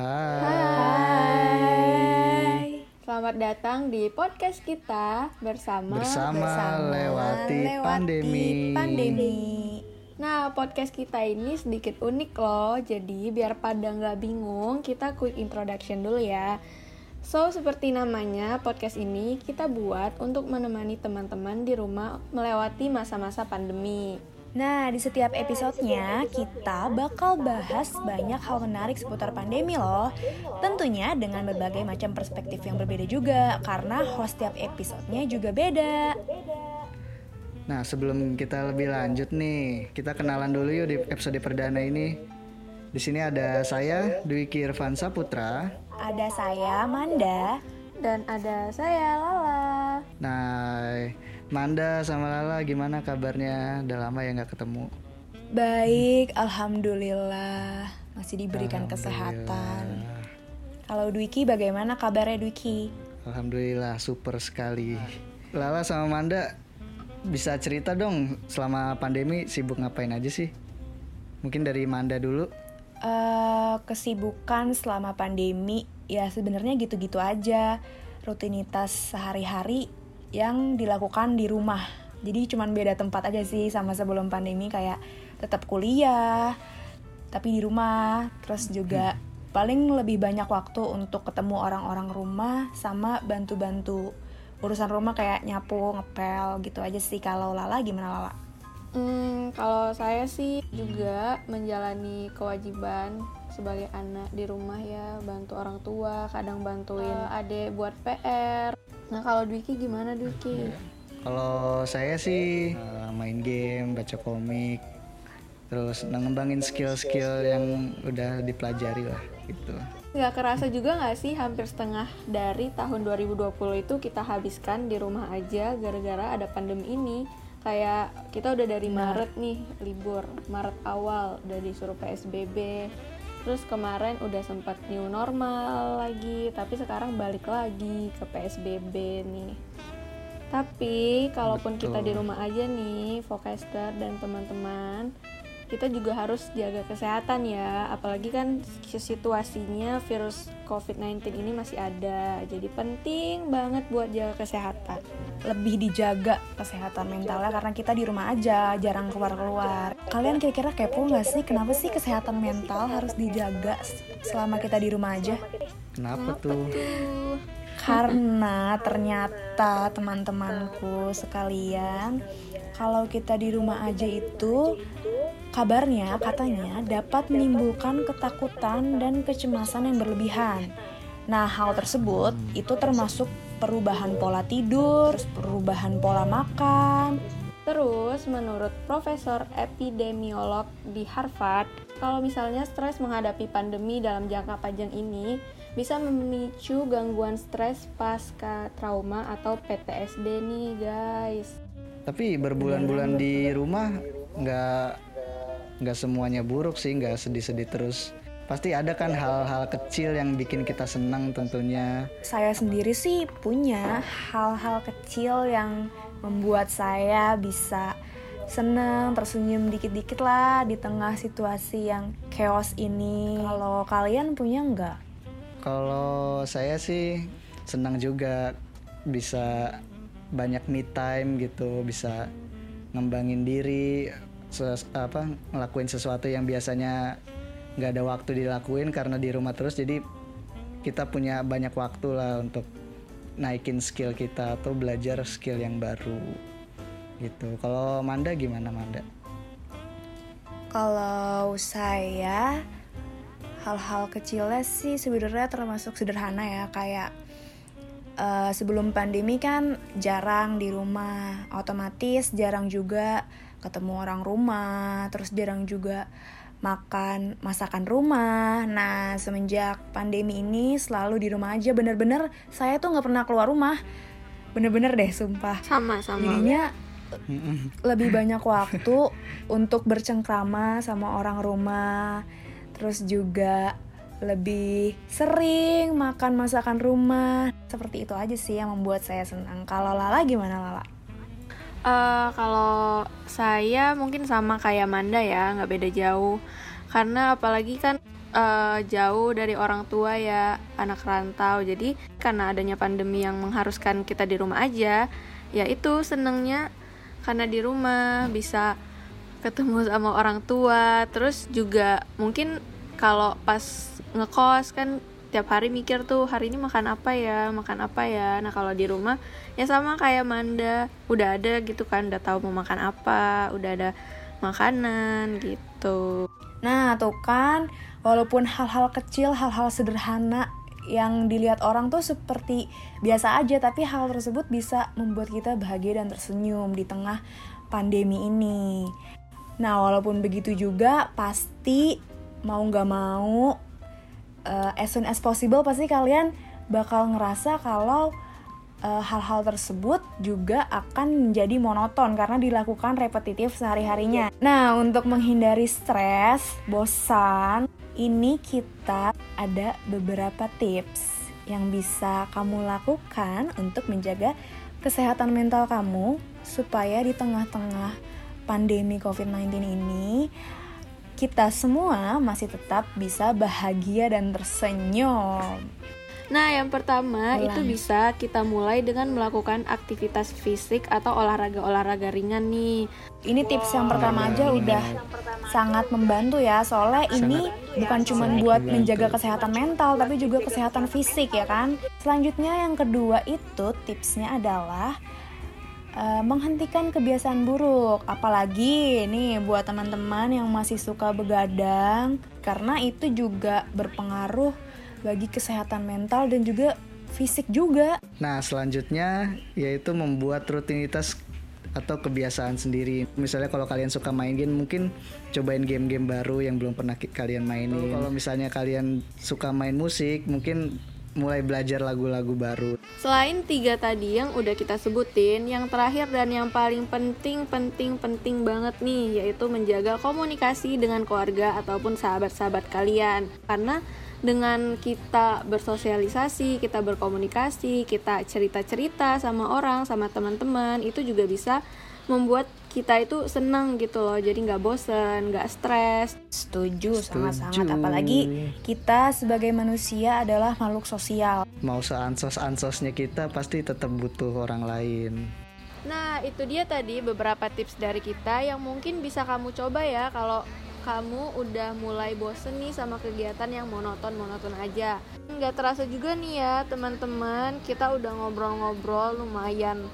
Hai. Selamat datang di podcast kita bersama Bersama, lewati, pandemi. pandemi. Nah, podcast kita ini sedikit unik loh. Jadi biar pada nggak bingung, kita quick introduction dulu ya. So, seperti namanya, podcast ini kita buat untuk menemani teman-teman di rumah melewati masa-masa pandemi. Nah, di setiap episodenya kita bakal bahas banyak hal menarik seputar pandemi loh. Tentunya dengan berbagai macam perspektif yang berbeda juga, karena host setiap episodenya juga beda. Nah, sebelum kita lebih lanjut nih, kita kenalan dulu yuk di episode perdana ini. Di sini ada saya, Dwiki Irfansa Putra. Ada saya, Manda. Dan ada saya, Lala. Nah, Manda sama Lala gimana kabarnya? Udah lama ya nggak ketemu. Baik, alhamdulillah. Masih diberikan kesehatan. Kalau Dwiki bagaimana kabarnya Dwiki? Alhamdulillah, super sekali. Lala sama Manda bisa cerita dong selama pandemi sibuk ngapain aja sih? Mungkin dari Manda dulu. Eh, kesibukan selama pandemi ya sebenarnya gitu-gitu aja rutinitas sehari-hari yang dilakukan di rumah. Jadi cuman beda tempat aja sih sama sebelum pandemi kayak tetap kuliah tapi di rumah. Terus juga paling lebih banyak waktu untuk ketemu orang-orang rumah sama bantu-bantu urusan rumah kayak nyapu ngepel gitu aja sih. Kalau Lala gimana Lala? Hmm, kalau saya sih juga menjalani kewajiban sebagai anak di rumah ya, bantu orang tua, kadang bantuin adik buat PR. Nah, kalau Dwiki gimana Dwiki? Kalau saya sih eh, main game, baca komik, terus ngembangin skill-skill yang udah dipelajari lah gitu. Nggak kerasa juga nggak sih hampir setengah dari tahun 2020 itu kita habiskan di rumah aja gara-gara ada pandemi ini. Kayak kita udah dari Maret nih libur, Maret awal udah disuruh PSBB. Terus kemarin udah sempat new normal lagi, tapi sekarang balik lagi ke PSBB nih. Tapi kalaupun kita di rumah aja nih, Vocaster dan teman-teman, kita juga harus jaga kesehatan ya. Apalagi kan situasinya virus COVID-19 ini masih ada. Jadi penting banget buat jaga kesehatan. lebih dijaga kesehatan mentalnya karena kita di rumah aja jarang keluar-keluar. Kalian kira-kira kepo nggak sih kenapa sih kesehatan mental harus dijaga selama kita di rumah aja? Kenapa tuh? Tuh. Karena ternyata teman-temanku sekalian, kalau kita di rumah aja itu kabarnya katanya dapat menimbulkan ketakutan dan kecemasan yang berlebihan. Nah, hal tersebut itu termasuk perubahan pola tidur, perubahan pola makan, Terus, menurut Profesor Epidemiolog di Harvard, kalau misalnya stres menghadapi pandemi dalam jangka panjang ini bisa memicu gangguan stres pasca trauma atau PTSD nih guys. Tapi berbulan-bulan di rumah nggak nggak semuanya buruk sih, nggak sedih-sedih terus. Pasti ada kan hal-hal kecil yang bikin kita senang tentunya. saya sendiri sih punya hal-hal kecil yang membuat saya bisa seneng tersenyum dikit-dikit lah di tengah situasi yang chaos ini. Kalau kalian punya nggak? Kalau saya sih senang juga bisa banyak me time gitu, bisa ngembangin diri, ses- apa ngelakuin sesuatu yang biasanya nggak ada waktu dilakuin karena di rumah terus. Jadi kita punya banyak waktu lah untuk naikin skill kita atau belajar skill yang baru gitu. Kalau Manda gimana Manda? Kalau saya hal-hal kecilnya sih sebenarnya termasuk sederhana ya kayak eh, sebelum pandemi kan jarang di rumah, otomatis jarang juga ketemu orang rumah, terus jarang juga makan masakan rumah. Nah semenjak pandemi ini selalu di rumah aja, bener-bener saya tuh nggak pernah keluar rumah, bener-bener deh sumpah. Sama sama. Jadinya lebih banyak waktu untuk bercengkrama sama orang rumah. Terus juga lebih sering makan masakan rumah. Seperti itu aja sih yang membuat saya senang. Kalau Lala gimana Lala? Eh, kalau saya mungkin sama kayak Manda ya, nggak beda jauh. Karena apalagi kan uh, jauh dari orang tua ya anak rantau jadi karena adanya pandemi yang mengharuskan kita di rumah aja ya itu senengnya karena di rumah bisa ketemu sama orang tua terus juga mungkin kalau pas ngekos kan tiap hari mikir tuh hari ini makan apa ya? Makan apa ya? Nah kalau di rumah ya sama kayak Manda. Udah ada gitu kan udah tahu mau makan apa udah ada makanan gitu. Nah tuh kan walaupun hal-hal kecil hal-hal sederhana yang dilihat orang tuh seperti biasa aja tapi hal tersebut bisa membuat kita bahagia dan tersenyum di tengah pandemi ini. Nah walaupun begitu juga pasti mau nggak mau uh, as soon as possible pasti kalian bakal ngerasa kalau uh, hal-hal tersebut juga akan menjadi monoton karena dilakukan repetitif sehari-harinya. Nah, untuk menghindari stres, bosan, ini kita ada beberapa tips yang bisa kamu lakukan untuk menjaga kesehatan mental kamu supaya di tengah-tengah pandemi COVID-19 ini kita semua masih tetap bisa bahagia dan tersenyum. Nah, yang pertama Ulang. itu bisa kita mulai dengan melakukan aktivitas fisik atau olahraga-olahraga ringan nih. Ini tips yang pertama aja udah sangat membantu ya, soalnya sangat, ini bukan cuma buat membantu. menjaga kesehatan mental, tapi juga kesehatan fisik ya kan. Selanjutnya yang kedua itu tipsnya adalah uh, menghentikan kebiasaan buruk, apalagi nih buat teman-teman yang masih suka begadang, karena itu juga berpengaruh bagi kesehatan mental dan juga fisik juga. Nah, selanjutnya yaitu membuat rutinitas atau kebiasaan sendiri. Misalnya kalau kalian suka main game, mungkin cobain game-game baru yang belum pernah kalian mainin. Kalau misalnya kalian suka main musik, mungkin mulai belajar lagu-lagu baru. Selain tiga tadi yang udah kita sebutin, yang terakhir dan yang paling penting, penting, penting banget nih, yaitu menjaga komunikasi dengan keluarga ataupun sahabat-sahabat kalian. Karena dengan kita bersosialisasi, kita berkomunikasi, kita cerita-cerita sama orang, sama teman-teman, itu juga bisa membuat kita itu senang gitu loh. Jadi nggak bosen nggak stres. Setuju sangat-sangat. Apalagi kita sebagai manusia adalah makhluk sosial. Mau seansos ansosnya kita pasti tetap butuh orang lain. Nah itu dia tadi beberapa tips dari kita yang mungkin bisa kamu coba ya kalau kamu udah mulai bosen nih sama kegiatan yang monoton-monoton aja. Nggak terasa juga nih ya teman-teman kita udah ngobrol-ngobrol lumayan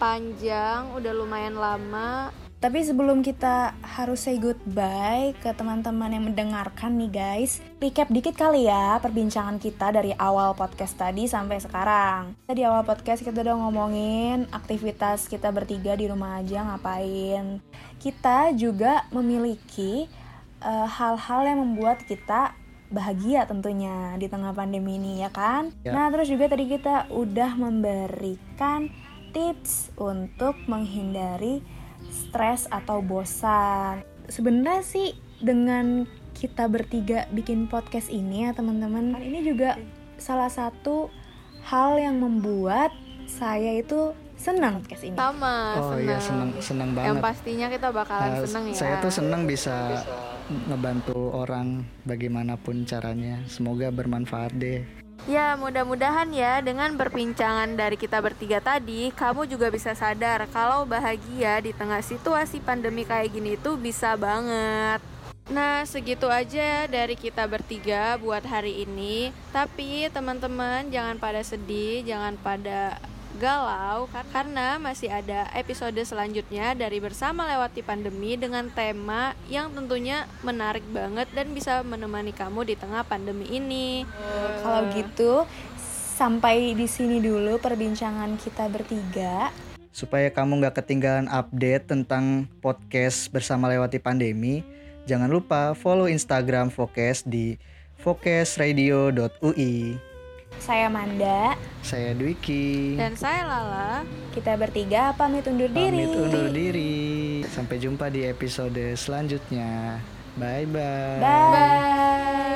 panjang, udah lumayan lama. Tapi sebelum kita harus say goodbye ke teman-teman yang mendengarkan nih guys, recap dikit kali ya perbincangan kita dari awal podcast tadi sampai sekarang. Di awal podcast kita udah ngomongin aktivitas kita bertiga di rumah aja ngapain. Kita juga memiliki eh, hal-hal uh, yang membuat kita bahagia tentunya di tengah pandemi ini ya kan. Ya. Nah terus juga tadi kita udah memberikan tips untuk menghindari stres atau bosan. Sebenarnya sih dengan kita bertiga bikin podcast ini ya teman-teman, ini juga salah satu hal yang membuat saya itu senang podcast ini. Sama, oh iya senang senang banget. Yang pastinya kita bakalan uh, senang ya. Saya tuh senang bisa, bisa ngebantu orang bagaimanapun caranya. Semoga bermanfaat deh. Ya, mudah-mudahan ya dengan perbincangan dari kita bertiga tadi, kamu juga bisa sadar kalau bahagia di tengah situasi pandemi kayak gini itu bisa banget. Nah, segitu aja dari kita bertiga buat hari ini. Tapi teman-teman jangan pada sedih, jangan pada galau karena masih ada episode selanjutnya dari Bersama Lewati Pandemi dengan tema yang tentunya menarik banget dan bisa menemani kamu di tengah pandemi ini. Uh, kalau gitu sampai di sini dulu perbincangan kita bertiga. Supaya kamu nggak ketinggalan update tentang podcast Bersama Lewati Pandemi, jangan lupa follow Instagram Focus di focusradio.ui. Saya Manda. Saya Dwiki. Dan saya Lala. Kita bertiga pamit undur diri. Pamit undur diri. Sampai jumpa di episode selanjutnya. Bye bye. Bye. bye.